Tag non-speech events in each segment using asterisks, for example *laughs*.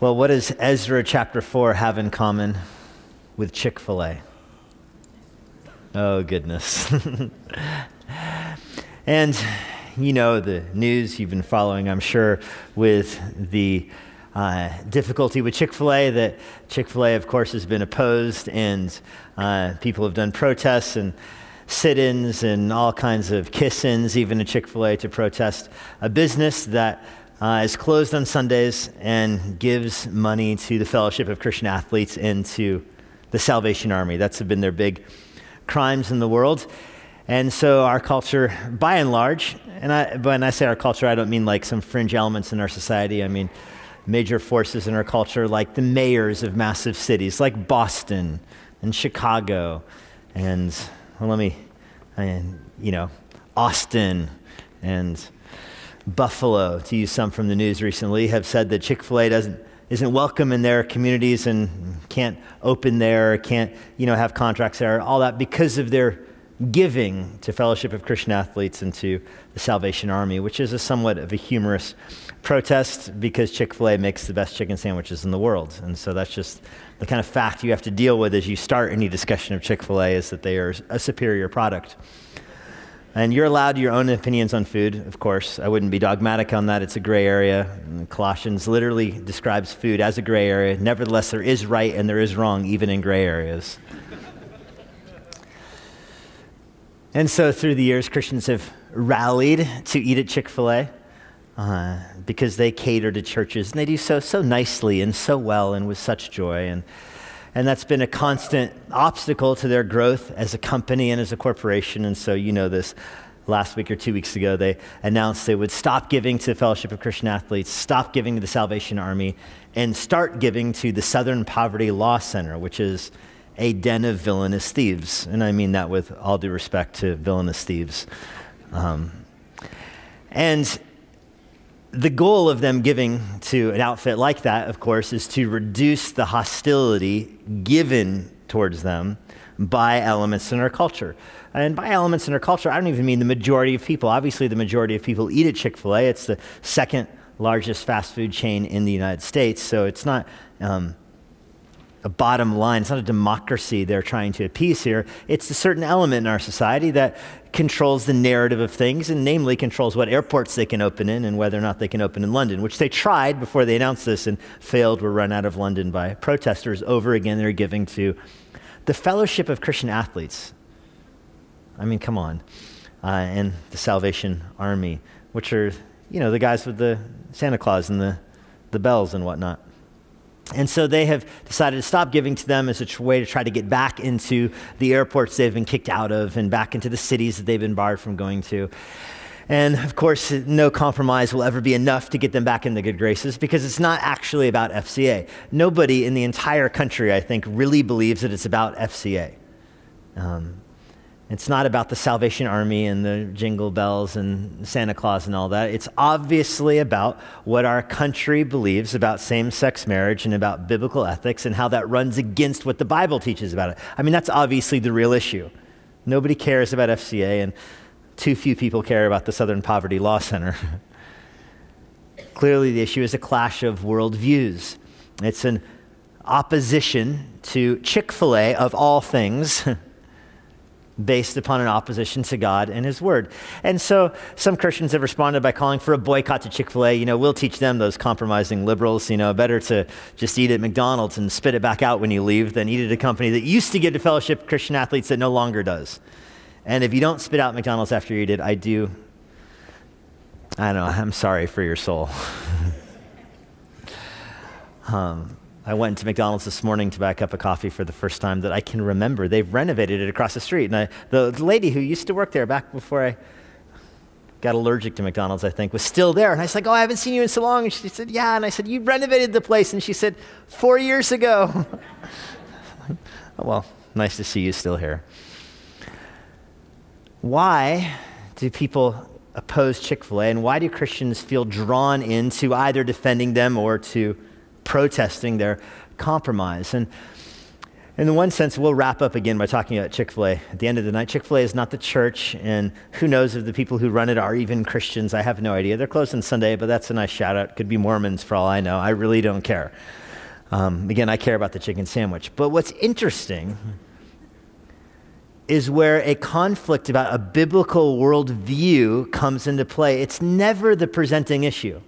Well, what does Ezra chapter 4 have in common with Chick fil A? Oh, goodness. *laughs* and you know the news you've been following, I'm sure, with the uh, difficulty with Chick fil A, that Chick fil A, of course, has been opposed, and uh, people have done protests and sit ins and all kinds of kiss ins, even at Chick fil A, to protest a business that uh, is closed on Sundays and gives money to the Fellowship of Christian Athletes and to the Salvation Army. That's been their big crimes in the world. And so our culture, by and large, and I, when I say our culture, I don't mean like some fringe elements in our society. I mean major forces in our culture, like the mayors of massive cities, like Boston and Chicago, and well, let me, and you know, Austin and Buffalo, to use some from the news recently, have said that Chick Fil A doesn't isn't welcome in their communities and can't open there, can't you know have contracts there, all that because of their giving to Fellowship of Christian Athletes and to the Salvation Army, which is a somewhat of a humorous protest because Chick fil A makes the best chicken sandwiches in the world. And so that's just the kind of fact you have to deal with as you start any discussion of Chick fil A is that they are a superior product. And you're allowed your own opinions on food, of course. I wouldn't be dogmatic on that. It's a gray area. And Colossians literally describes food as a gray area. Nevertheless, there is right and there is wrong, even in gray areas. And so through the years, Christians have rallied to eat at Chick fil A uh, because they cater to churches and they do so, so nicely and so well and with such joy. And, and that's been a constant obstacle to their growth as a company and as a corporation. And so you know this. Last week or two weeks ago, they announced they would stop giving to the Fellowship of Christian Athletes, stop giving to the Salvation Army, and start giving to the Southern Poverty Law Center, which is a den of villainous thieves. And I mean that with all due respect to villainous thieves. Um, and the goal of them giving to an outfit like that, of course, is to reduce the hostility given towards them by elements in our culture. And by elements in our culture, I don't even mean the majority of people. Obviously, the majority of people eat at Chick fil A. It's the second largest fast food chain in the United States. So it's not. Um, a bottom line. It's not a democracy they're trying to appease here. It's a certain element in our society that controls the narrative of things, and namely controls what airports they can open in and whether or not they can open in London, which they tried before they announced this and failed, were run out of London by protesters over again. They're giving to the Fellowship of Christian Athletes. I mean, come on. Uh, and the Salvation Army, which are, you know, the guys with the Santa Claus and the, the bells and whatnot. And so they have decided to stop giving to them as a way to try to get back into the airports they've been kicked out of and back into the cities that they've been barred from going to. And of course, no compromise will ever be enough to get them back in the good graces because it's not actually about FCA. Nobody in the entire country, I think, really believes that it's about FCA. Um, it's not about the Salvation Army and the jingle bells and Santa Claus and all that. It's obviously about what our country believes about same sex marriage and about biblical ethics and how that runs against what the Bible teaches about it. I mean, that's obviously the real issue. Nobody cares about FCA, and too few people care about the Southern Poverty Law Center. *laughs* Clearly, the issue is a clash of worldviews. It's an opposition to Chick fil A, of all things. *laughs* based upon an opposition to God and His Word. And so some Christians have responded by calling for a boycott to Chick fil A. You know, we'll teach them, those compromising liberals, you know, better to just eat at McDonald's and spit it back out when you leave than eat at a company that used to give to fellowship Christian athletes that no longer does. And if you don't spit out McDonald's after you eat it, I do, I don't know, I'm sorry for your soul. *laughs* um, I went to McDonald's this morning to buy a cup of coffee for the first time that I can remember. They've renovated it across the street. And I, the, lady who used to work there back before I got allergic to McDonald's, I think, was still there. And I was like, Oh, I haven't seen you in so long. And she said, Yeah. And I said, You renovated the place. And she said, Four years ago. *laughs* well, nice to see you still here. Why do people oppose Chick fil A? And why do Christians feel drawn into either defending them or to protesting their compromise. And in one sense, we'll wrap up again by talking about Chick fil A. At the end of the night, Chick fil A is not the church, and who knows if the people who run it are even Christians. I have no idea. They're closed on Sunday, but that's a nice shout out. Could be Mormons for all I know. I really don't care. Um, again, I care about the chicken sandwich. But what's interesting is where a conflict about a biblical worldview comes into play. It's never the presenting issue.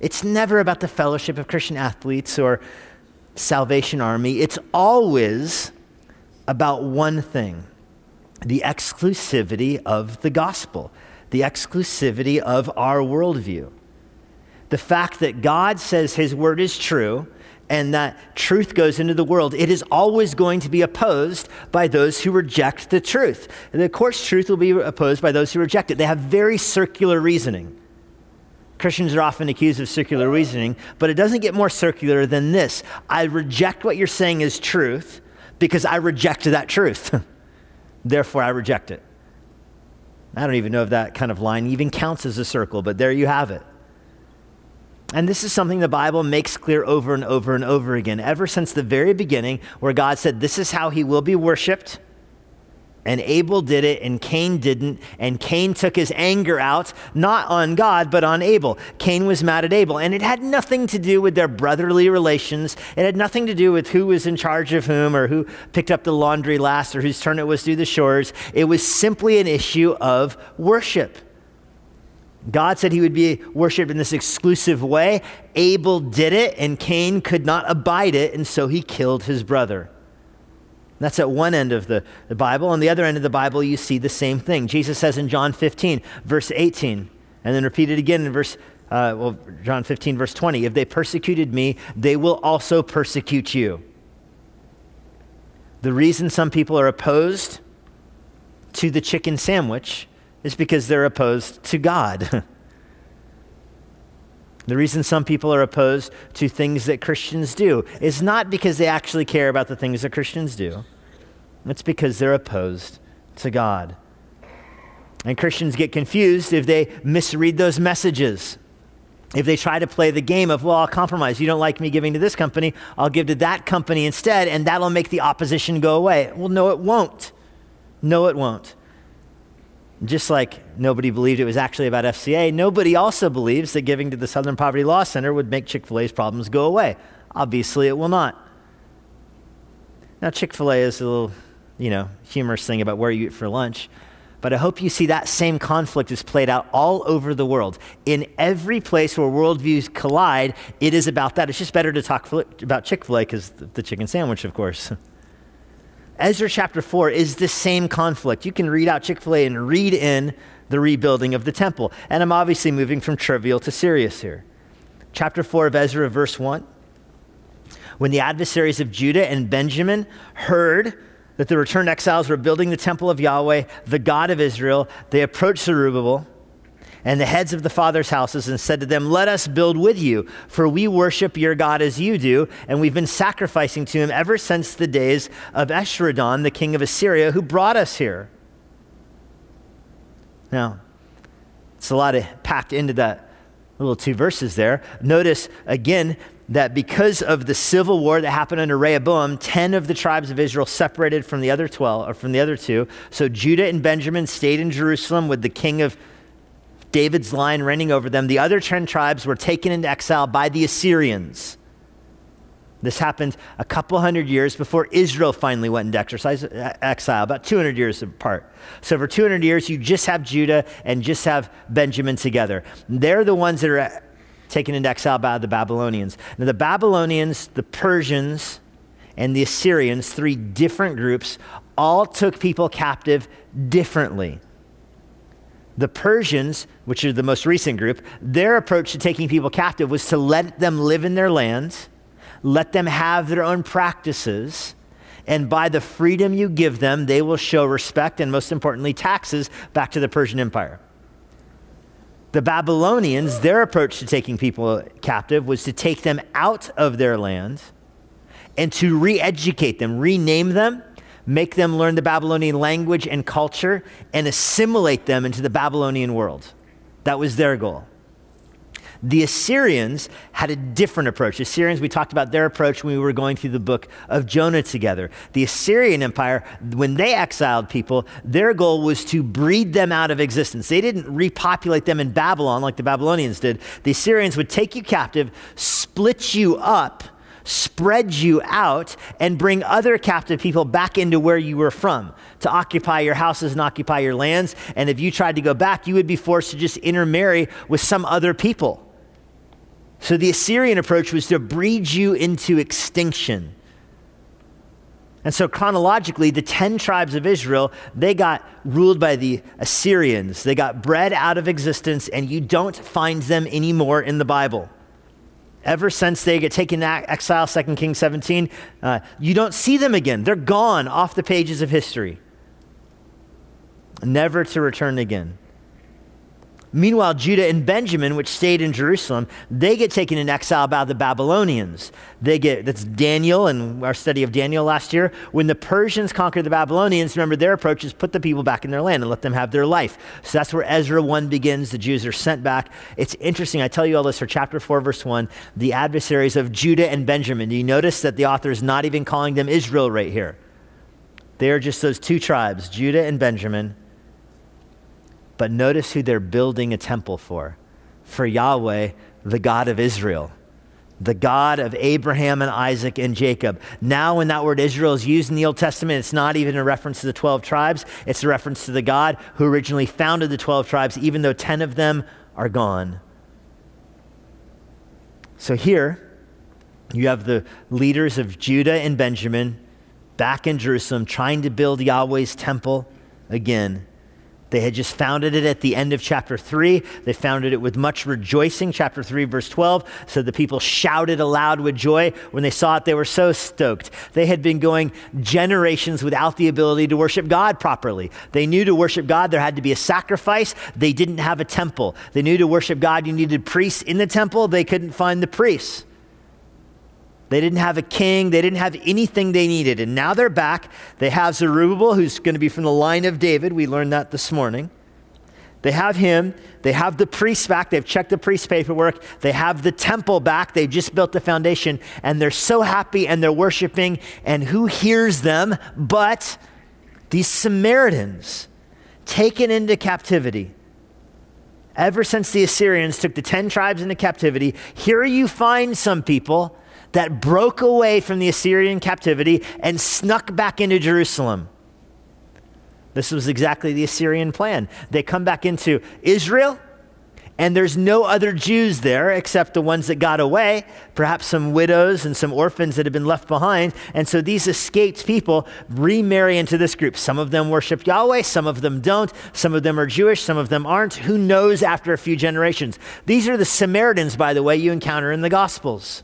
It's never about the fellowship of Christian athletes or Salvation Army, it's always about one thing the exclusivity of the gospel, the exclusivity of our worldview. The fact that God says his word is true and that truth goes into the world, it is always going to be opposed by those who reject the truth. And of course, truth will be opposed by those who reject it. They have very circular reasoning. Christians are often accused of circular reasoning, but it doesn't get more circular than this. I reject what you're saying is truth because I reject that truth. *laughs* Therefore, I reject it. I don't even know if that kind of line even counts as a circle, but there you have it. And this is something the Bible makes clear over and over and over again, ever since the very beginning, where God said, This is how he will be worshiped and Abel did it, and Cain didn't. And Cain took his anger out, not on God, but on Abel. Cain was mad at Abel. And it had nothing to do with their brotherly relations. It had nothing to do with who was in charge of whom, or who picked up the laundry last, or whose turn it was to do the chores. It was simply an issue of worship. God said he would be worshiped in this exclusive way. Abel did it, and Cain could not abide it, and so he killed his brother. That's at one end of the, the Bible. On the other end of the Bible, you see the same thing. Jesus says in John 15, verse 18, and then repeated again in verse, uh, well, John 15, verse 20. If they persecuted me, they will also persecute you. The reason some people are opposed to the chicken sandwich is because they're opposed to God. *laughs* The reason some people are opposed to things that Christians do is not because they actually care about the things that Christians do, it's because they're opposed to God. And Christians get confused if they misread those messages. If they try to play the game of, well, I'll compromise. You don't like me giving to this company, I'll give to that company instead, and that'll make the opposition go away. Well, no, it won't. No, it won't. Just like nobody believed it was actually about FCA, nobody also believes that giving to the Southern Poverty Law Center would make Chick fil A's problems go away. Obviously, it will not. Now, Chick fil A is a little, you know, humorous thing about where you eat for lunch, but I hope you see that same conflict is played out all over the world. In every place where worldviews collide, it is about that. It's just better to talk about Chick fil A because the chicken sandwich, of course. *laughs* Ezra chapter 4 is the same conflict. You can read out Chick fil A and read in the rebuilding of the temple. And I'm obviously moving from trivial to serious here. Chapter 4 of Ezra, verse 1. When the adversaries of Judah and Benjamin heard that the returned exiles were building the temple of Yahweh, the God of Israel, they approached Zerubbabel and the heads of the fathers' houses and said to them, Let us build with you, for we worship your God as you do, and we've been sacrificing to him ever since the days of Esarhaddon, the king of Assyria, who brought us here. Now, it's a lot of packed into that little two verses there. Notice again that because of the civil war that happened under Rehoboam, 10 of the tribes of Israel separated from the other 12 or from the other two. So Judah and Benjamin stayed in Jerusalem with the king of David's line reigning over them, the other 10 tribes were taken into exile by the Assyrians. This happened a couple hundred years before Israel finally went into exercise, uh, exile, about 200 years apart. So, for 200 years, you just have Judah and just have Benjamin together. They're the ones that are uh, taken into exile by the Babylonians. Now, the Babylonians, the Persians, and the Assyrians, three different groups, all took people captive differently. The Persians, which are the most recent group, their approach to taking people captive was to let them live in their lands, let them have their own practices, and by the freedom you give them, they will show respect and, most importantly, taxes back to the Persian Empire. The Babylonians, their approach to taking people captive was to take them out of their land and to re educate them, rename them, make them learn the Babylonian language and culture, and assimilate them into the Babylonian world. That was their goal. The Assyrians had a different approach. The Assyrians, we talked about their approach when we were going through the book of Jonah together. The Assyrian Empire, when they exiled people, their goal was to breed them out of existence. They didn't repopulate them in Babylon like the Babylonians did. The Assyrians would take you captive, split you up, spread you out, and bring other captive people back into where you were from to occupy your houses and occupy your lands. And if you tried to go back, you would be forced to just intermarry with some other people. So the Assyrian approach was to breed you into extinction. And so chronologically, the 10 tribes of Israel, they got ruled by the Assyrians. They got bred out of existence, and you don't find them anymore in the Bible. Ever since they get taken exile, 2 Kings 17, uh, you don't see them again. They're gone off the pages of history, never to return again. Meanwhile, Judah and Benjamin, which stayed in Jerusalem, they get taken in exile by the Babylonians. They get, that's Daniel and our study of Daniel last year. When the Persians conquered the Babylonians, remember their approach is put the people back in their land and let them have their life. So that's where Ezra 1 begins. The Jews are sent back. It's interesting. I tell you all this for chapter 4, verse 1, the adversaries of Judah and Benjamin. Do you notice that the author is not even calling them Israel right here? They are just those two tribes, Judah and Benjamin but notice who they're building a temple for for Yahweh, the God of Israel, the God of Abraham and Isaac and Jacob. Now, when that word Israel is used in the Old Testament, it's not even a reference to the 12 tribes, it's a reference to the God who originally founded the 12 tribes, even though 10 of them are gone. So here, you have the leaders of Judah and Benjamin back in Jerusalem trying to build Yahweh's temple again. They had just founded it at the end of chapter 3. They founded it with much rejoicing. Chapter 3, verse 12 said the people shouted aloud with joy when they saw it. They were so stoked. They had been going generations without the ability to worship God properly. They knew to worship God there had to be a sacrifice. They didn't have a temple. They knew to worship God you needed priests in the temple. They couldn't find the priests. They didn't have a king. They didn't have anything they needed. And now they're back. They have Zerubbabel, who's going to be from the line of David. We learned that this morning. They have him. They have the priests back. They've checked the priest paperwork. They have the temple back. They've just built the foundation. And they're so happy and they're worshiping. And who hears them but these Samaritans taken into captivity? Ever since the Assyrians took the 10 tribes into captivity, here you find some people that broke away from the Assyrian captivity and snuck back into Jerusalem. This was exactly the Assyrian plan. They come back into Israel, and there's no other Jews there except the ones that got away, perhaps some widows and some orphans that had been left behind. And so these escaped people remarry into this group. Some of them worship Yahweh, some of them don't. Some of them are Jewish, some of them aren't. Who knows after a few generations? These are the Samaritans, by the way, you encounter in the Gospels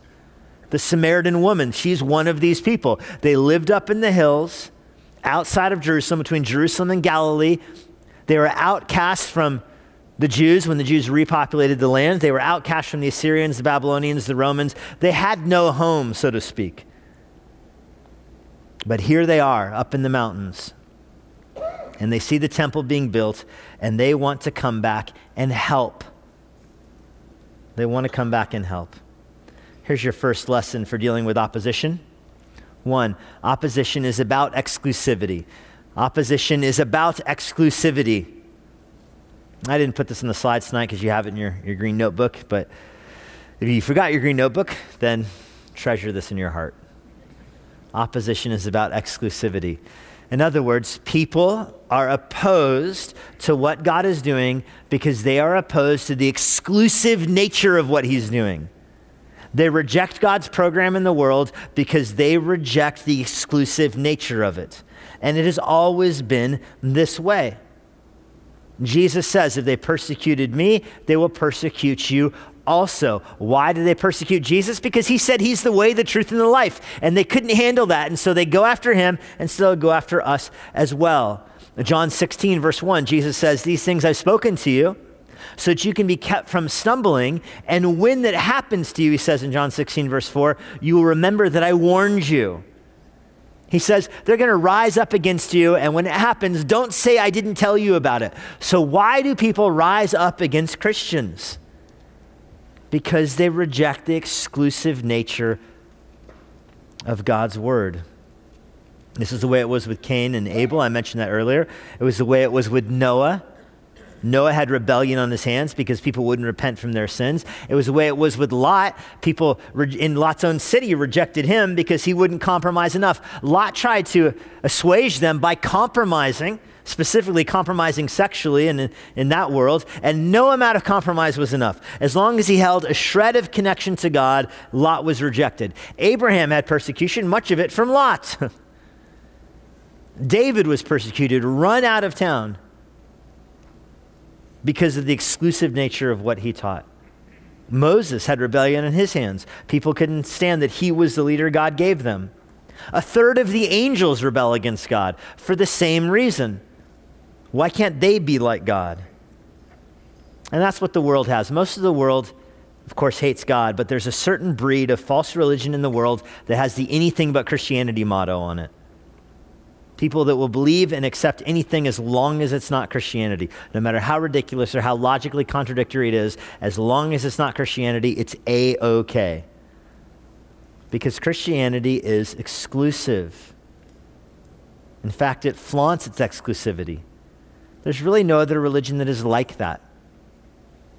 the Samaritan woman. She's one of these people. They lived up in the hills outside of Jerusalem, between Jerusalem and Galilee. They were outcast from the Jews when the Jews repopulated the land. They were outcast from the Assyrians, the Babylonians, the Romans. They had no home, so to speak. But here they are up in the mountains. And they see the temple being built, and they want to come back and help. They want to come back and help. Here's your first lesson for dealing with opposition. One, opposition is about exclusivity. Opposition is about exclusivity. I didn't put this in the slides tonight because you have it in your, your green notebook, but if you forgot your green notebook, then treasure this in your heart. Opposition is about exclusivity. In other words, people are opposed to what God is doing because they are opposed to the exclusive nature of what He's doing. They reject God's program in the world because they reject the exclusive nature of it. And it has always been this way. Jesus says, if they persecuted me, they will persecute you also. Why do they persecute Jesus? Because he said he's the way, the truth, and the life. And they couldn't handle that. And so they go after him and still go after us as well. John 16, verse 1, Jesus says, These things I've spoken to you so that you can be kept from stumbling. And when that happens to you, he says in John 16, verse 4, you will remember that I warned you. He says they're going to rise up against you, and when it happens, don't say I didn't tell you about it. So, why do people rise up against Christians? because they reject the exclusive nature of God's word. This is the way it was with Cain and Abel. I mentioned that earlier. It was the way it was with Noah. Noah had rebellion on his hands because people wouldn't repent from their sins. It was the way it was with Lot. People in Lot's own city rejected him because he wouldn't compromise enough. Lot tried to assuage them by compromising specifically compromising sexually in, in that world, and no amount of compromise was enough. As long as he held a shred of connection to God, Lot was rejected. Abraham had persecution, much of it from Lot. *laughs* David was persecuted, run out of town because of the exclusive nature of what he taught. Moses had rebellion in his hands. People couldn't stand that he was the leader God gave them. A third of the angels rebel against God for the same reason. Why can't they be like God? And that's what the world has. Most of the world, of course, hates God, but there's a certain breed of false religion in the world that has the anything but Christianity motto on it. People that will believe and accept anything as long as it's not Christianity. No matter how ridiculous or how logically contradictory it is, as long as it's not Christianity, it's A OK. Because Christianity is exclusive. In fact, it flaunts its exclusivity. There's really no other religion that is like that.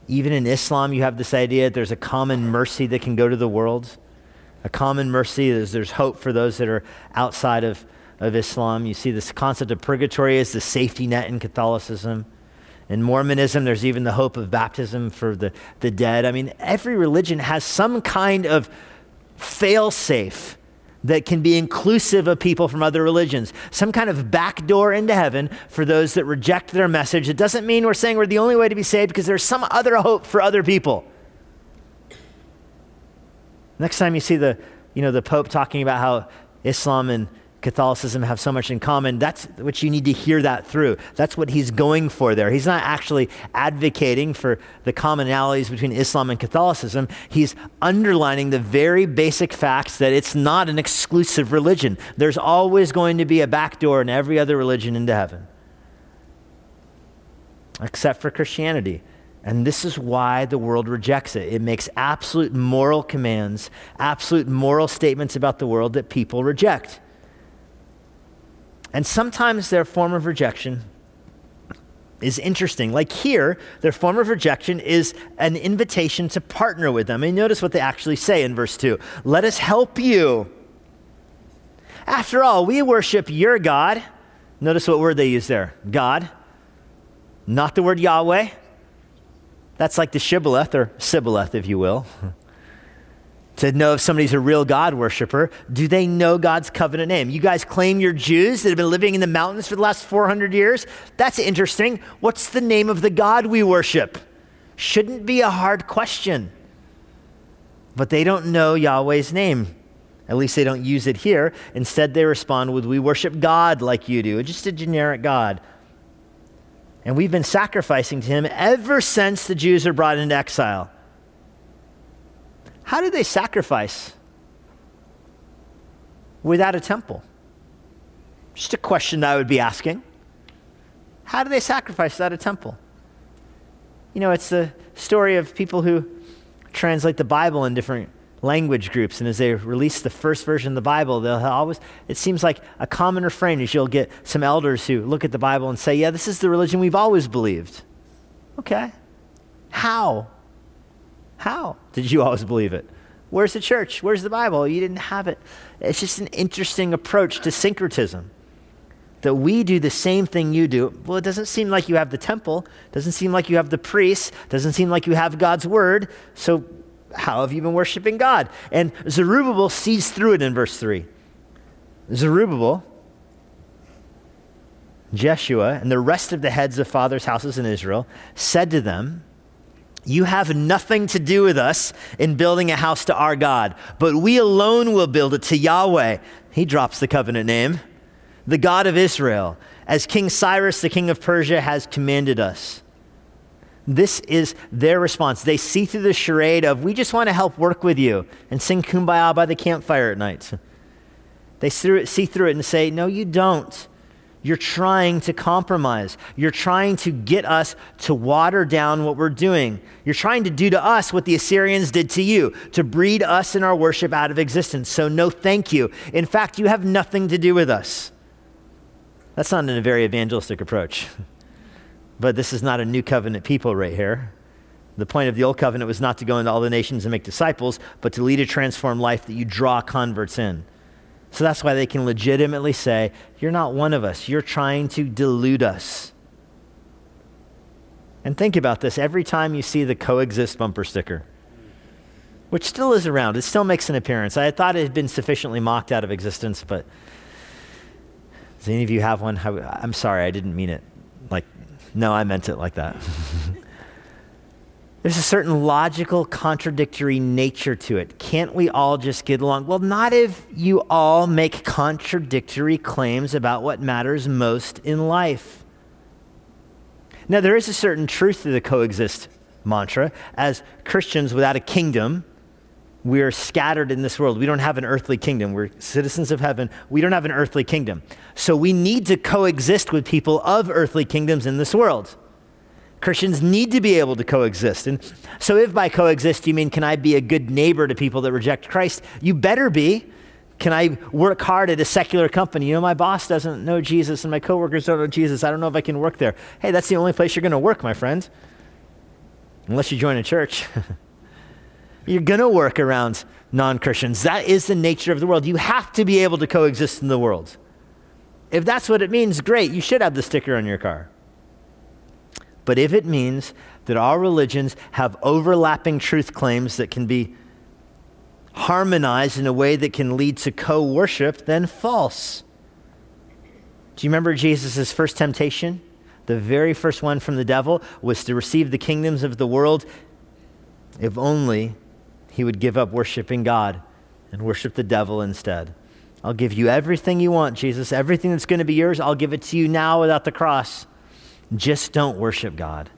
Even in Islam, you have this idea that there's a common mercy that can go to the world. A common mercy, there's, there's hope for those that are outside of, of Islam. You see this concept of purgatory as the safety net in Catholicism. In Mormonism, there's even the hope of baptism for the, the dead. I mean, every religion has some kind of fail safe that can be inclusive of people from other religions. Some kind of back door into heaven for those that reject their message. It doesn't mean we're saying we're the only way to be saved because there's some other hope for other people. Next time you see the, you know, the Pope talking about how Islam and Catholicism have so much in common, that's what you need to hear that through. That's what he's going for there. He's not actually advocating for the commonalities between Islam and Catholicism. He's underlining the very basic facts that it's not an exclusive religion. There's always going to be a back door in every other religion into heaven, except for Christianity. And this is why the world rejects it. It makes absolute moral commands, absolute moral statements about the world that people reject. And sometimes their form of rejection is interesting. Like here, their form of rejection is an invitation to partner with them. And notice what they actually say in verse 2 Let us help you. After all, we worship your God. Notice what word they use there God, not the word Yahweh. That's like the shibboleth or sibboleth, if you will. *laughs* to know if somebody's a real God worshiper, do they know God's covenant name? You guys claim you're Jews that have been living in the mountains for the last 400 years? That's interesting. What's the name of the God we worship? Shouldn't be a hard question. But they don't know Yahweh's name. At least they don't use it here. Instead, they respond with, We worship God like you do, just a generic God. And we've been sacrificing to him ever since the Jews are brought into exile. How did they sacrifice without a temple? Just a question I would be asking. How do they sacrifice without a temple? You know, it's the story of people who translate the Bible in different language groups, and as they release the first version of the Bible, they'll always, it seems like a common refrain is you'll get some elders who look at the Bible and say, Yeah, this is the religion we've always believed. Okay. How? How did you always believe it? Where's the church? Where's the Bible? You didn't have it. It's just an interesting approach to syncretism. That we do the same thing you do. Well, it doesn't seem like you have the temple, doesn't seem like you have the priests, doesn't seem like you have God's word. So, how have you been worshiping God? And Zerubbabel sees through it in verse 3. Zerubbabel, Jeshua, and the rest of the heads of fathers' houses in Israel said to them, you have nothing to do with us in building a house to our God, but we alone will build it to Yahweh. He drops the covenant name, the God of Israel, as King Cyrus, the king of Persia, has commanded us. This is their response. They see through the charade of, we just want to help work with you and sing kumbaya by the campfire at night. They see through it and say, no, you don't. You're trying to compromise. You're trying to get us to water down what we're doing. You're trying to do to us what the Assyrians did to you, to breed us and our worship out of existence. So, no, thank you. In fact, you have nothing to do with us. That's not a very evangelistic approach. *laughs* But this is not a new covenant people right here. The point of the old covenant was not to go into all the nations and make disciples, but to lead a transformed life that you draw converts in. So that's why they can legitimately say, You're not one of us. You're trying to delude us. And think about this every time you see the coexist bumper sticker, which still is around, it still makes an appearance. I thought it had been sufficiently mocked out of existence, but does any of you have one? I'm sorry, I didn't mean it. Like, no, I meant it like that. *laughs* There's a certain logical, contradictory nature to it. Can't we all just get along? Well, not if you all make contradictory claims about what matters most in life. Now, there is a certain truth to the coexist mantra. As Christians without a kingdom, we are scattered in this world. We don't have an earthly kingdom. We're citizens of heaven. We don't have an earthly kingdom. So we need to coexist with people of earthly kingdoms in this world. Christians need to be able to coexist. And so, if by coexist you mean, can I be a good neighbor to people that reject Christ? You better be. Can I work hard at a secular company? You know, my boss doesn't know Jesus and my coworkers don't know Jesus. I don't know if I can work there. Hey, that's the only place you're going to work, my friend. Unless you join a church. *laughs* you're going to work around non Christians. That is the nature of the world. You have to be able to coexist in the world. If that's what it means, great. You should have the sticker on your car. But if it means that all religions have overlapping truth claims that can be harmonized in a way that can lead to co worship, then false. Do you remember Jesus' first temptation? The very first one from the devil was to receive the kingdoms of the world if only he would give up worshiping God and worship the devil instead. I'll give you everything you want, Jesus. Everything that's going to be yours, I'll give it to you now without the cross. Just don't worship God.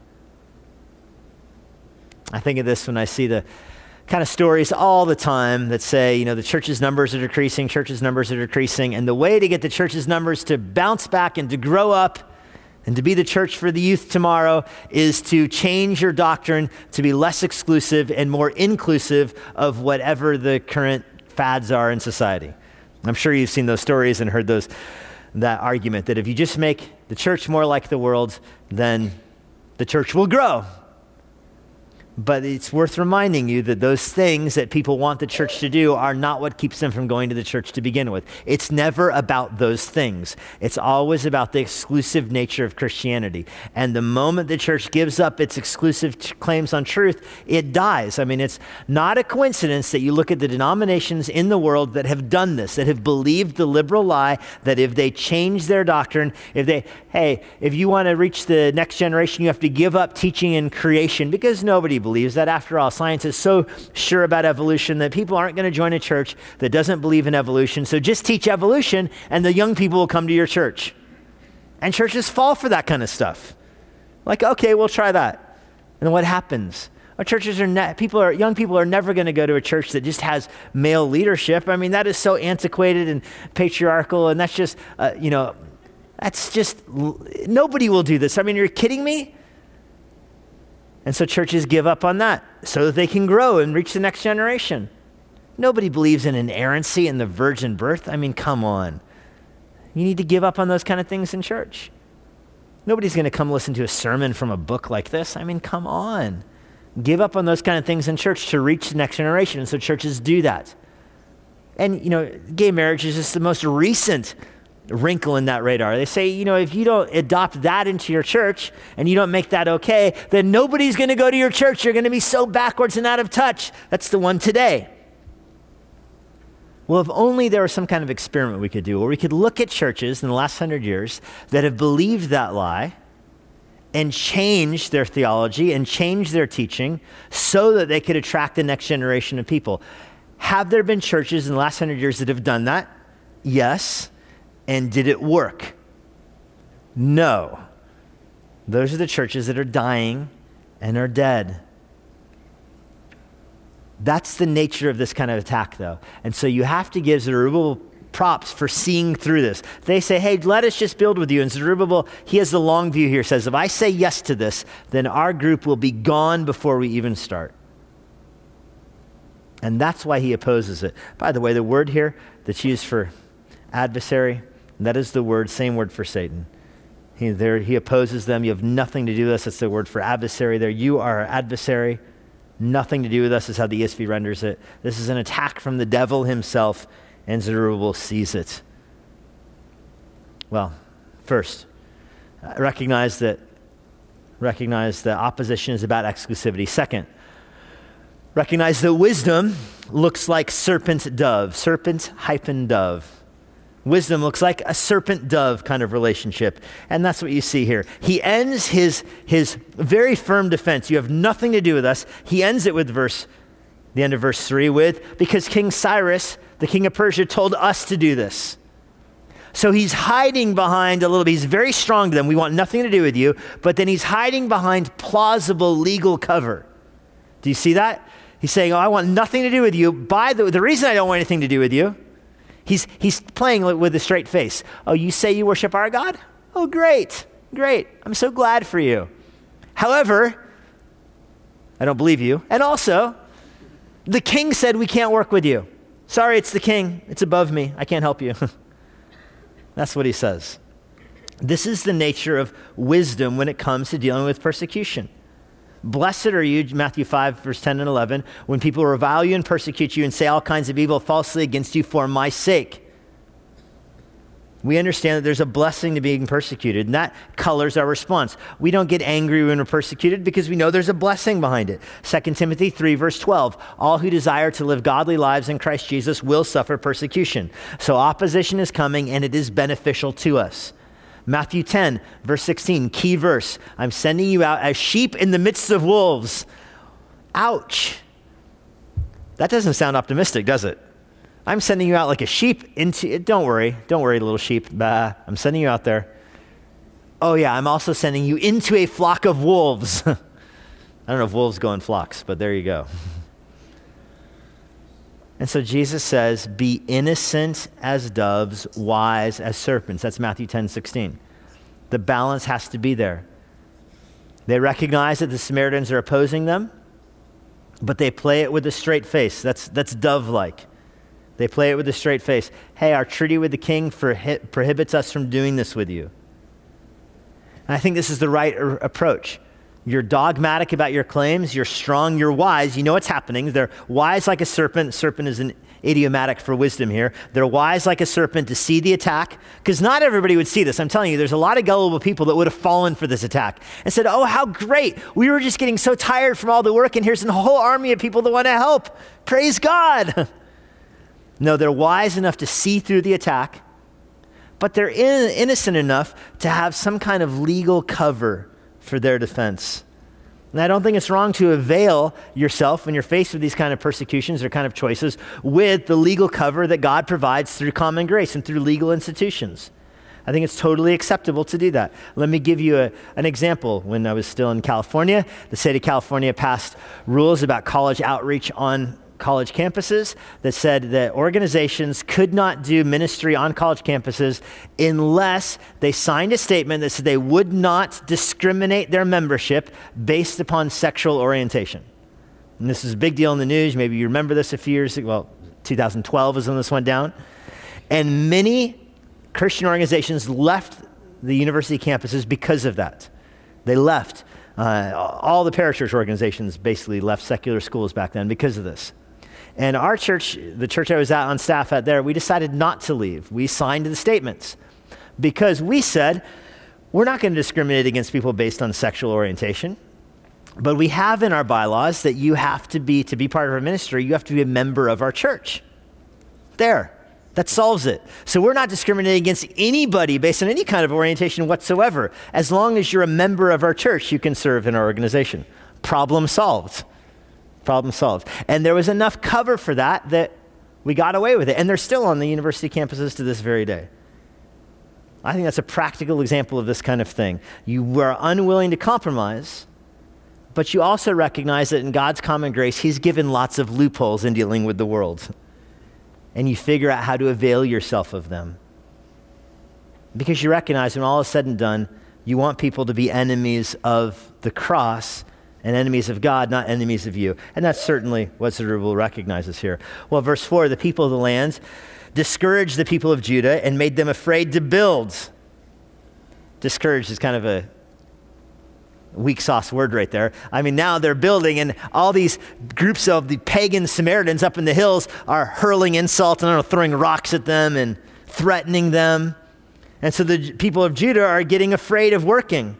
I think of this when I see the kind of stories all the time that say, you know, the church's numbers are decreasing, church's numbers are decreasing, and the way to get the church's numbers to bounce back and to grow up and to be the church for the youth tomorrow is to change your doctrine to be less exclusive and more inclusive of whatever the current fads are in society. I'm sure you've seen those stories and heard those that argument that if you just make the church more like the world, then the church will grow. But it's worth reminding you that those things that people want the church to do are not what keeps them from going to the church to begin with. It's never about those things. It's always about the exclusive nature of Christianity. And the moment the church gives up its exclusive t- claims on truth, it dies. I mean, it's not a coincidence that you look at the denominations in the world that have done this, that have believed the liberal lie that if they change their doctrine, if they, hey, if you want to reach the next generation, you have to give up teaching in creation because nobody believes that. After all, science is so sure about evolution that people aren't going to join a church that doesn't believe in evolution. So just teach evolution, and the young people will come to your church. And churches fall for that kind of stuff. Like, okay, we'll try that. And what happens? Our churches are ne- people are young people are never going to go to a church that just has male leadership. I mean, that is so antiquated and patriarchal, and that's just uh, you know, that's just nobody will do this. I mean, you're kidding me. And so churches give up on that so that they can grow and reach the next generation. Nobody believes in inerrancy and the virgin birth. I mean, come on. You need to give up on those kind of things in church. Nobody's going to come listen to a sermon from a book like this. I mean, come on. Give up on those kind of things in church to reach the next generation. And so churches do that. And, you know, gay marriage is just the most recent wrinkle in that radar. They say, you know, if you don't adopt that into your church and you don't make that okay, then nobody's going to go to your church. You're going to be so backwards and out of touch. That's the one today. Well, if only there was some kind of experiment we could do where we could look at churches in the last hundred years that have believed that lie and changed their theology and changed their teaching so that they could attract the next generation of people. Have there been churches in the last hundred years that have done that? Yes. And did it work? No. Those are the churches that are dying and are dead. That's the nature of this kind of attack, though. And so you have to give Zerubbabel props for seeing through this. They say, hey, let us just build with you. And Zerubbabel, he has the long view here, says, if I say yes to this, then our group will be gone before we even start. And that's why he opposes it. By the way, the word here that's used for adversary, that is the word, same word for Satan. He, there, he opposes them. You have nothing to do with us. That's the word for adversary there. You are adversary. Nothing to do with us is how the ESV renders it. This is an attack from the devil himself, and Zerubbabel sees it. Well, first, uh, recognize that recognize that opposition is about exclusivity. Second, recognize that wisdom looks like serpent dove, serpent hyphen dove. Wisdom looks like a serpent dove kind of relationship. And that's what you see here. He ends his, his very firm defense. You have nothing to do with us. He ends it with verse, the end of verse 3 with, because King Cyrus, the king of Persia, told us to do this. So he's hiding behind a little bit. He's very strong to them. We want nothing to do with you. But then he's hiding behind plausible legal cover. Do you see that? He's saying, Oh, I want nothing to do with you. By the, the reason I don't want anything to do with you He's, he's playing with a straight face. Oh, you say you worship our God? Oh, great, great. I'm so glad for you. However, I don't believe you. And also, the king said we can't work with you. Sorry, it's the king. It's above me. I can't help you. *laughs* That's what he says. This is the nature of wisdom when it comes to dealing with persecution. Blessed are you, Matthew 5, verse 10 and 11, when people revile you and persecute you and say all kinds of evil falsely against you for my sake. We understand that there's a blessing to being persecuted, and that colors our response. We don't get angry when we're persecuted because we know there's a blessing behind it. 2 Timothy 3, verse 12 All who desire to live godly lives in Christ Jesus will suffer persecution. So opposition is coming, and it is beneficial to us. Matthew 10, verse 16, key verse. I'm sending you out as sheep in the midst of wolves. Ouch. That doesn't sound optimistic, does it? I'm sending you out like a sheep into it. Don't worry. Don't worry, little sheep. Bah, I'm sending you out there. Oh, yeah, I'm also sending you into a flock of wolves. *laughs* I don't know if wolves go in flocks, but there you go. *laughs* And so Jesus says, Be innocent as doves, wise as serpents. That's Matthew 10 16. The balance has to be there. They recognize that the Samaritans are opposing them, but they play it with a straight face. That's, that's dove like. They play it with a straight face. Hey, our treaty with the king prohibits us from doing this with you. And I think this is the right approach. You're dogmatic about your claims. You're strong. You're wise. You know what's happening. They're wise like a serpent. Serpent is an idiomatic for wisdom here. They're wise like a serpent to see the attack, because not everybody would see this. I'm telling you, there's a lot of gullible people that would have fallen for this attack and said, Oh, how great. We were just getting so tired from all the work, and here's a whole army of people that want to help. Praise God. *laughs* no, they're wise enough to see through the attack, but they're in- innocent enough to have some kind of legal cover for their defense. And I don't think it's wrong to avail yourself when you're faced with these kind of persecutions or kind of choices with the legal cover that God provides through common grace and through legal institutions. I think it's totally acceptable to do that. Let me give you a, an example. When I was still in California, the state of California passed rules about college outreach on college campuses that said that organizations could not do ministry on college campuses unless they signed a statement that said they would not discriminate their membership based upon sexual orientation. And this is a big deal in the news. Maybe you remember this a few years ago. Well, 2012 is when this went down. And many Christian organizations left the university campuses because of that. They left. Uh, all the parachurch organizations basically left secular schools back then because of this. And our church, the church I was at on staff at there, we decided not to leave. We signed the statements because we said, we're not going to discriminate against people based on sexual orientation. But we have in our bylaws that you have to be, to be part of our ministry, you have to be a member of our church. There. That solves it. So we're not discriminating against anybody based on any kind of orientation whatsoever. As long as you're a member of our church, you can serve in our organization. Problem solved. Problem solved. And there was enough cover for that that we got away with it. And they're still on the university campuses to this very day. I think that's a practical example of this kind of thing. You were unwilling to compromise, but you also recognize that in God's common grace, He's given lots of loopholes in dealing with the world. and you figure out how to avail yourself of them. Because you recognize when all is said and done, you want people to be enemies of the cross and enemies of God, not enemies of you. And that's certainly what Zerubbabel recognizes here. Well, verse 4 the people of the land discouraged the people of Judah and made them afraid to build. Discouraged is kind of a weak sauce word right there. I mean, now they're building, and all these groups of the pagan Samaritans up in the hills are hurling insults and throwing rocks at them and threatening them. And so the people of Judah are getting afraid of working.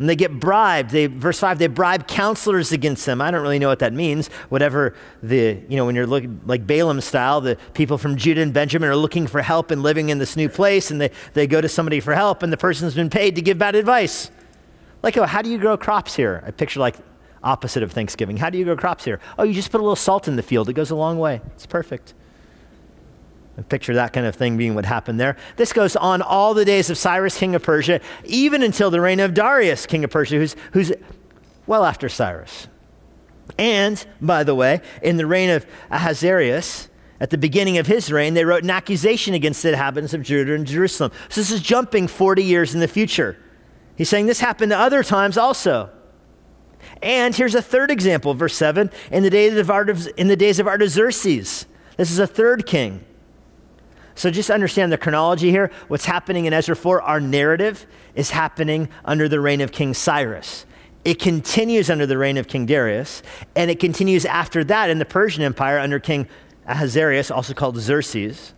And they get bribed. They, verse 5, they bribe counselors against them. I don't really know what that means. Whatever the, you know, when you're looking like Balaam style, the people from Judah and Benjamin are looking for help and living in this new place, and they, they go to somebody for help, and the person's been paid to give bad advice. Like, oh, how do you grow crops here? I picture like opposite of Thanksgiving. How do you grow crops here? Oh, you just put a little salt in the field. It goes a long way. It's perfect. Picture that kind of thing being what happened there. This goes on all the days of Cyrus, king of Persia, even until the reign of Darius, king of Persia, who's, who's well after Cyrus. And, by the way, in the reign of Ahasuerus, at the beginning of his reign, they wrote an accusation against the inhabitants of Judah and Jerusalem. So this is jumping 40 years in the future. He's saying this happened other times also. And here's a third example, verse 7 in the days of, Artax- in the days of Artaxerxes. This is a third king. So just understand the chronology here. What's happening in Ezra 4, our narrative, is happening under the reign of King Cyrus. It continues under the reign of King Darius, and it continues after that in the Persian Empire under King Ahasuerus, also called Xerxes.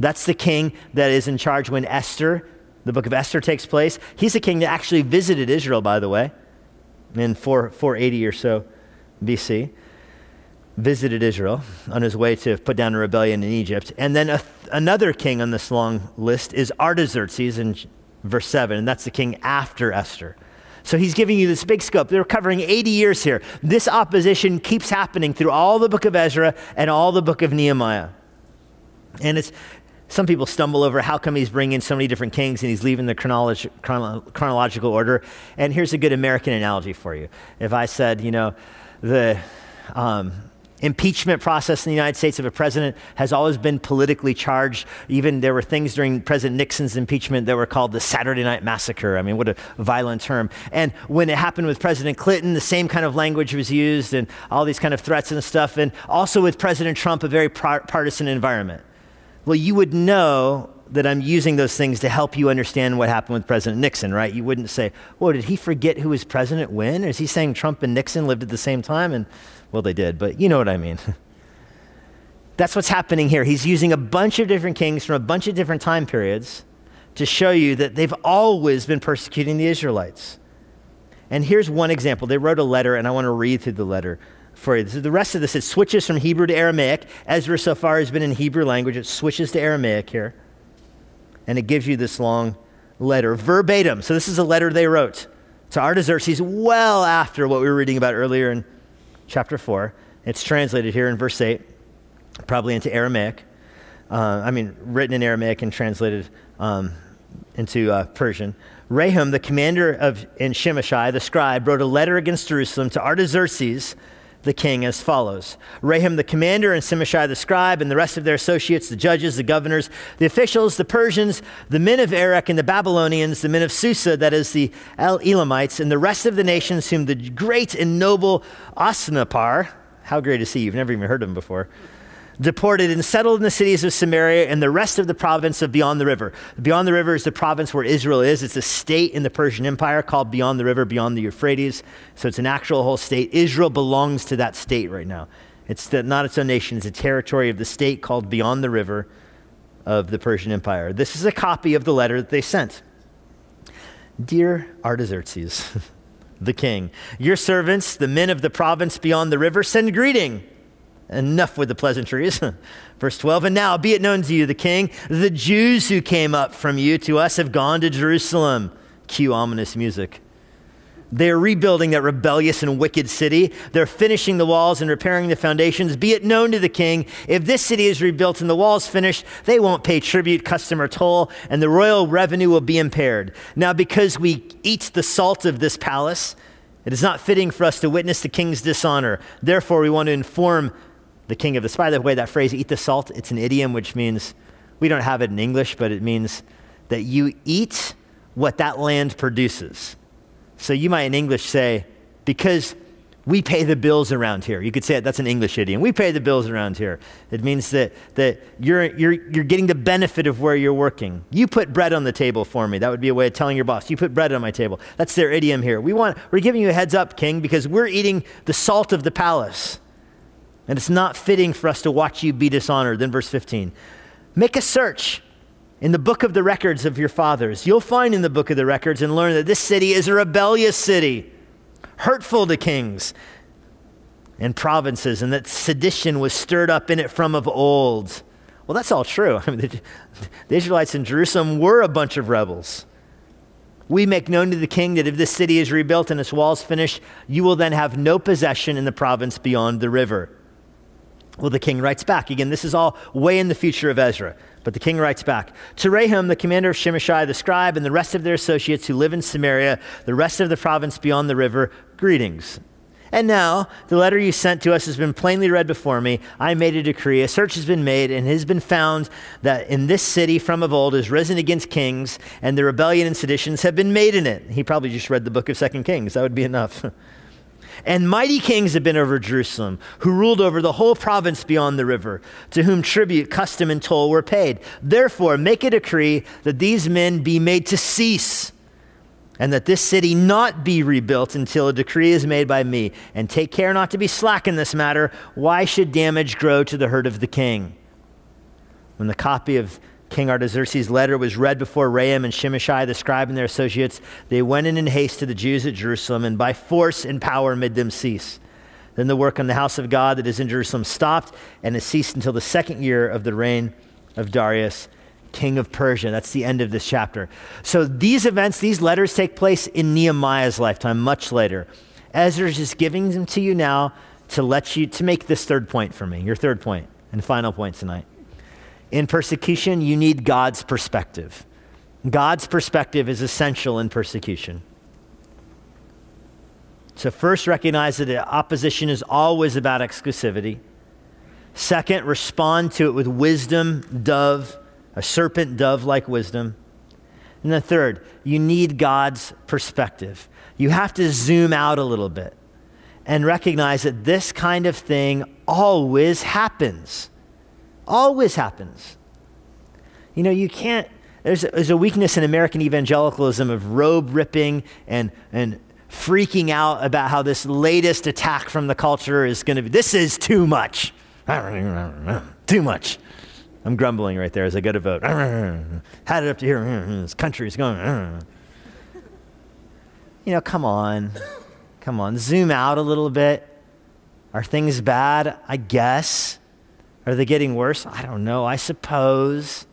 That's the king that is in charge when Esther the book of Esther takes place. He's a king that actually visited Israel, by the way, in 4, 480 or so BC. Visited Israel on his way to put down a rebellion in Egypt. And then a, another king on this long list is Artaxerxes in verse 7, and that's the king after Esther. So he's giving you this big scope. They're covering 80 years here. This opposition keeps happening through all the book of Ezra and all the book of Nehemiah. And it's, some people stumble over how come he's bringing so many different kings and he's leaving the chronolog- chrono- chronological order. And here's a good American analogy for you. If I said, you know, the um, impeachment process in the United States of a president has always been politically charged. Even there were things during President Nixon's impeachment that were called the Saturday Night Massacre. I mean, what a violent term. And when it happened with President Clinton, the same kind of language was used and all these kind of threats and stuff. And also with President Trump, a very partisan environment. Well, you would know that I'm using those things to help you understand what happened with President Nixon, right? You wouldn't say, "Whoa, did he forget who was president when?" Or is he saying Trump and Nixon lived at the same time? And well, they did, but you know what I mean. *laughs* That's what's happening here. He's using a bunch of different kings from a bunch of different time periods to show you that they've always been persecuting the Israelites. And here's one example. They wrote a letter, and I want to read through the letter for you. The rest of this, it switches from Hebrew to Aramaic. Ezra so far has been in Hebrew language. It switches to Aramaic here. And it gives you this long letter, verbatim. So this is a letter they wrote to Artaxerxes well after what we were reading about earlier in chapter 4. It's translated here in verse 8, probably into Aramaic. Uh, I mean, written in Aramaic and translated um, into uh, Persian. Rehum, the commander of in Shimashai, the scribe, wrote a letter against Jerusalem to Artaxerxes, the king as follows Rehum the commander, and Shimashai the scribe, and the rest of their associates, the judges, the governors, the officials, the Persians, the men of Erech, and the Babylonians, the men of Susa, that is the El Elamites, and the rest of the nations whom the great and noble Osnappar, how great is he? You've never even heard of him before deported and settled in the cities of Samaria and the rest of the province of Beyond the River. Beyond the River is the province where Israel is. It's a state in the Persian Empire called Beyond the River, Beyond the Euphrates. So it's an actual whole state. Israel belongs to that state right now. It's the, not its own nation, it's a territory of the state called Beyond the River of the Persian Empire. This is a copy of the letter that they sent. Dear Artaxerxes, *laughs* the king, your servants, the men of the province beyond the river, send greeting Enough with the pleasantries. *laughs* Verse 12, and now be it known to you, the king, the Jews who came up from you to us have gone to Jerusalem. Cue ominous music. They're rebuilding that rebellious and wicked city. They're finishing the walls and repairing the foundations. Be it known to the king, if this city is rebuilt and the walls finished, they won't pay tribute, custom, or toll, and the royal revenue will be impaired. Now, because we eat the salt of this palace, it is not fitting for us to witness the king's dishonor. Therefore, we want to inform the king of the by the way that phrase eat the salt it's an idiom which means we don't have it in english but it means that you eat what that land produces so you might in english say because we pay the bills around here. You could say it, that's an English idiom. We pay the bills around here. It means that, that you're, you're, you're getting the benefit of where you're working. You put bread on the table for me. That would be a way of telling your boss, you put bread on my table. That's their idiom here. We want, we're giving you a heads up, king, because we're eating the salt of the palace. And it's not fitting for us to watch you be dishonored. Then verse 15. Make a search in the book of the records of your fathers. You'll find in the book of the records and learn that this city is a rebellious city hurtful to kings and provinces, and that sedition was stirred up in it from of old. Well, that's all true. *laughs* I mean, the, the Israelites in Jerusalem were a bunch of rebels. We make known to the king that if this city is rebuilt and its walls finished, you will then have no possession in the province beyond the river. Well, the king writes back. Again, this is all way in the future of Ezra. But the king writes back To Rehum, the commander of Shimshai, the scribe, and the rest of their associates who live in Samaria, the rest of the province beyond the river, greetings. And now, the letter you sent to us has been plainly read before me. I made a decree. A search has been made, and it has been found that in this city from of old is risen against kings, and the rebellion and seditions have been made in it. He probably just read the book of Second Kings. That would be enough. *laughs* And mighty kings have been over Jerusalem, who ruled over the whole province beyond the river, to whom tribute, custom, and toll were paid. Therefore, make a decree that these men be made to cease, and that this city not be rebuilt until a decree is made by me. And take care not to be slack in this matter. Why should damage grow to the hurt of the king? When the copy of King Artaxerxes' letter was read before Rehum and Shimshai, the scribe, and their associates. They went in in haste to the Jews at Jerusalem, and by force and power made them cease. Then the work on the house of God that is in Jerusalem stopped, and it ceased until the second year of the reign of Darius, king of Persia. That's the end of this chapter. So these events, these letters take place in Nehemiah's lifetime, much later. Ezra is just giving them to you now to let you, to make this third point for me, your third point and final point tonight. In persecution, you need God's perspective. God's perspective is essential in persecution. So, first, recognize that opposition is always about exclusivity. Second, respond to it with wisdom, dove, a serpent dove like wisdom. And then, third, you need God's perspective. You have to zoom out a little bit and recognize that this kind of thing always happens always happens. You know, you can't, there's a, there's a weakness in American evangelicalism of robe ripping and, and freaking out about how this latest attack from the culture is going to be, this is too much. *laughs* too much. I'm grumbling right there as I go to vote. *laughs* Had it up to here. *laughs* This country is going. You know, come on. Come on. Zoom out a little bit. Are things bad? I guess. Are they getting worse? I don't know, I suppose.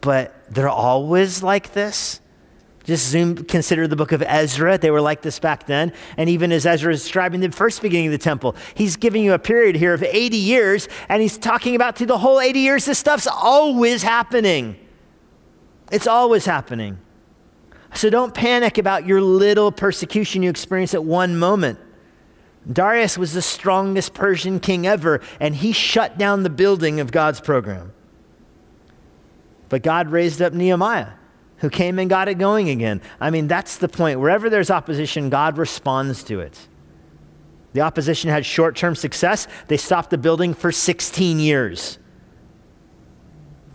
But they're always like this. Just zoom, consider the book of Ezra. They were like this back then. And even as Ezra is describing the first beginning of the temple, he's giving you a period here of 80 years, and he's talking about through the whole 80 years, this stuff's always happening. It's always happening. So don't panic about your little persecution you experience at one moment. Darius was the strongest Persian king ever, and he shut down the building of God's program. But God raised up Nehemiah, who came and got it going again. I mean, that's the point. Wherever there's opposition, God responds to it. The opposition had short term success, they stopped the building for 16 years.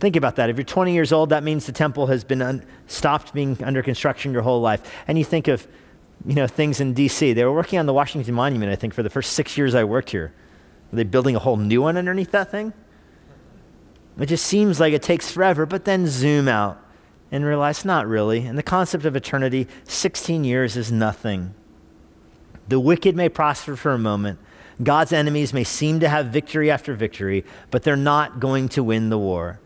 Think about that. If you're 20 years old, that means the temple has been un- stopped being under construction your whole life. And you think of you know, things in D.C. They were working on the Washington Monument, I think, for the first six years I worked here. Were they building a whole new one underneath that thing? It just seems like it takes forever, but then zoom out and realize not really. And the concept of eternity, 16 years is nothing. The wicked may prosper for a moment. God's enemies may seem to have victory after victory, but they're not going to win the war.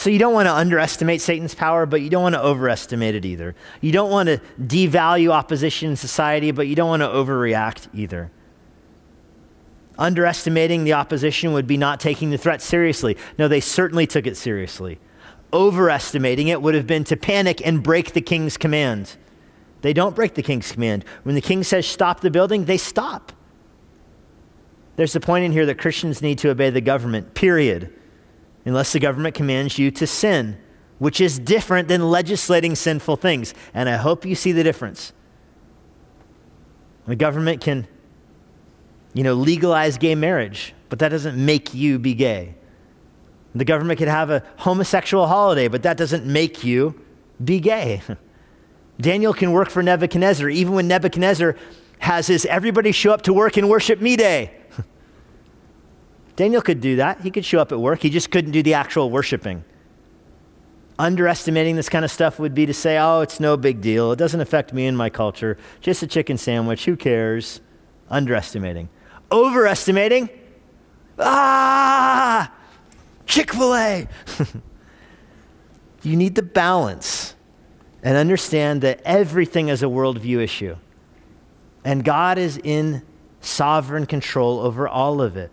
So you don't want to underestimate Satan's power, but you don't want to overestimate it either. You don't want to devalue opposition in society, but you don't want to overreact either. Underestimating the opposition would be not taking the threat seriously. No, they certainly took it seriously. Overestimating it would have been to panic and break the king's command. They don't break the king's command. When the king says stop the building, they stop. There's a point in here that Christians need to obey the government, period, unless the government commands you to sin, which is different than legislating sinful things. And I hope you see the difference. The government can, you know, legalize gay marriage, but that doesn't make you be gay. The government could have a homosexual holiday, but that doesn't make you be gay. *laughs* Daniel can work for Nebuchadnezzar, even when Nebuchadnezzar has his everybody show up to work and worship me day. Daniel could do that. He could show up at work. He just couldn't do the actual worshiping. Underestimating this kind of stuff would be to say, oh, it's no big deal. It doesn't affect me and my culture. Just a chicken sandwich. Who cares? Underestimating. Overestimating? Ah! Chick fil A! *laughs* you need the balance and understand that everything is a worldview issue. And God is in sovereign control over all of it.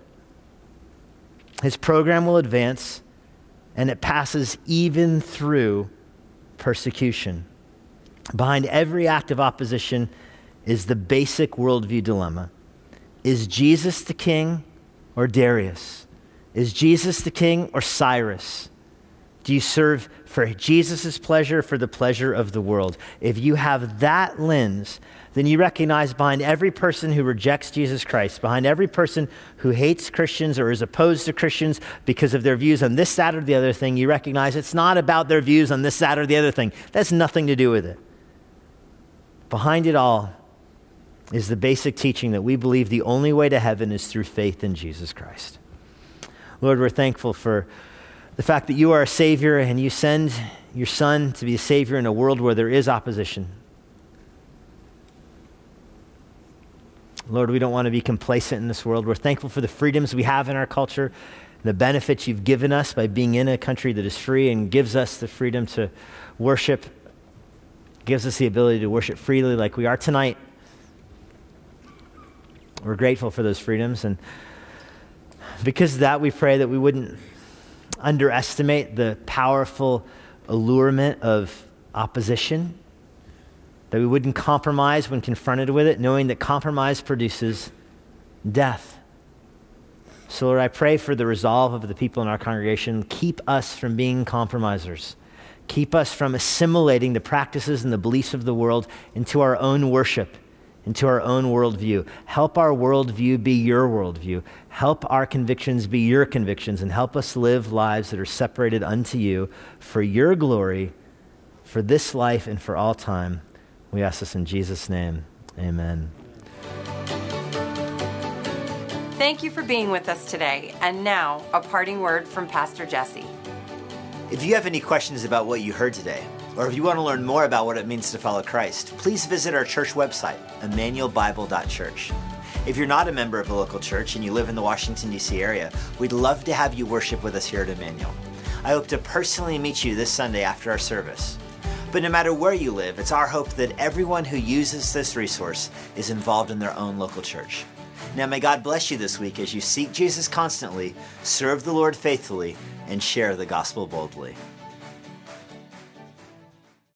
His program will advance, and it passes even through persecution. Behind every act of opposition is the basic worldview dilemma Is Jesus the king or Darius? Is Jesus the king or Cyrus? Do you serve for Jesus' pleasure, for the pleasure of the world? If you have that lens, then you recognize behind every person who rejects Jesus Christ, behind every person who hates Christians or is opposed to Christians because of their views on this, that, or the other thing, you recognize it's not about their views on this, that, or the other thing. That's nothing to do with it. Behind it all is the basic teaching that we believe the only way to heaven is through faith in Jesus Christ. Lord, we're thankful for the fact that you are a Savior and you send your Son to be a Savior in a world where there is opposition. Lord, we don't want to be complacent in this world. We're thankful for the freedoms we have in our culture, the benefits you've given us by being in a country that is free and gives us the freedom to worship, gives us the ability to worship freely like we are tonight. We're grateful for those freedoms. And because of that, we pray that we wouldn't underestimate the powerful allurement of opposition, that we wouldn't compromise when confronted with it, knowing that compromise produces death. So, Lord, I pray for the resolve of the people in our congregation. Keep us from being compromisers. Keep us from assimilating the practices and the beliefs of the world into our own worship into our own worldview. Help our worldview be your worldview. Help our convictions be your convictions, and help us live lives that are separated unto you for your glory, for this life, and for all time. We ask this in Jesus' name. Amen. Thank you for being with us today. And now, a parting word from Pastor Jesse. If you have any questions about what you heard today, or if you want to learn more about what it means to follow Christ, please visit our church website, emmanuelbible.church. If you're not a member of a local church and you live in the Washington, D.C. area, we'd love to have you worship with us here at Emmanuel. I hope to personally meet you this Sunday after our service. But no matter where you live, it's our hope that everyone who uses this resource is involved in their own local church. Now, may God bless you this week as you seek Jesus constantly, serve the Lord faithfully, and share the gospel boldly.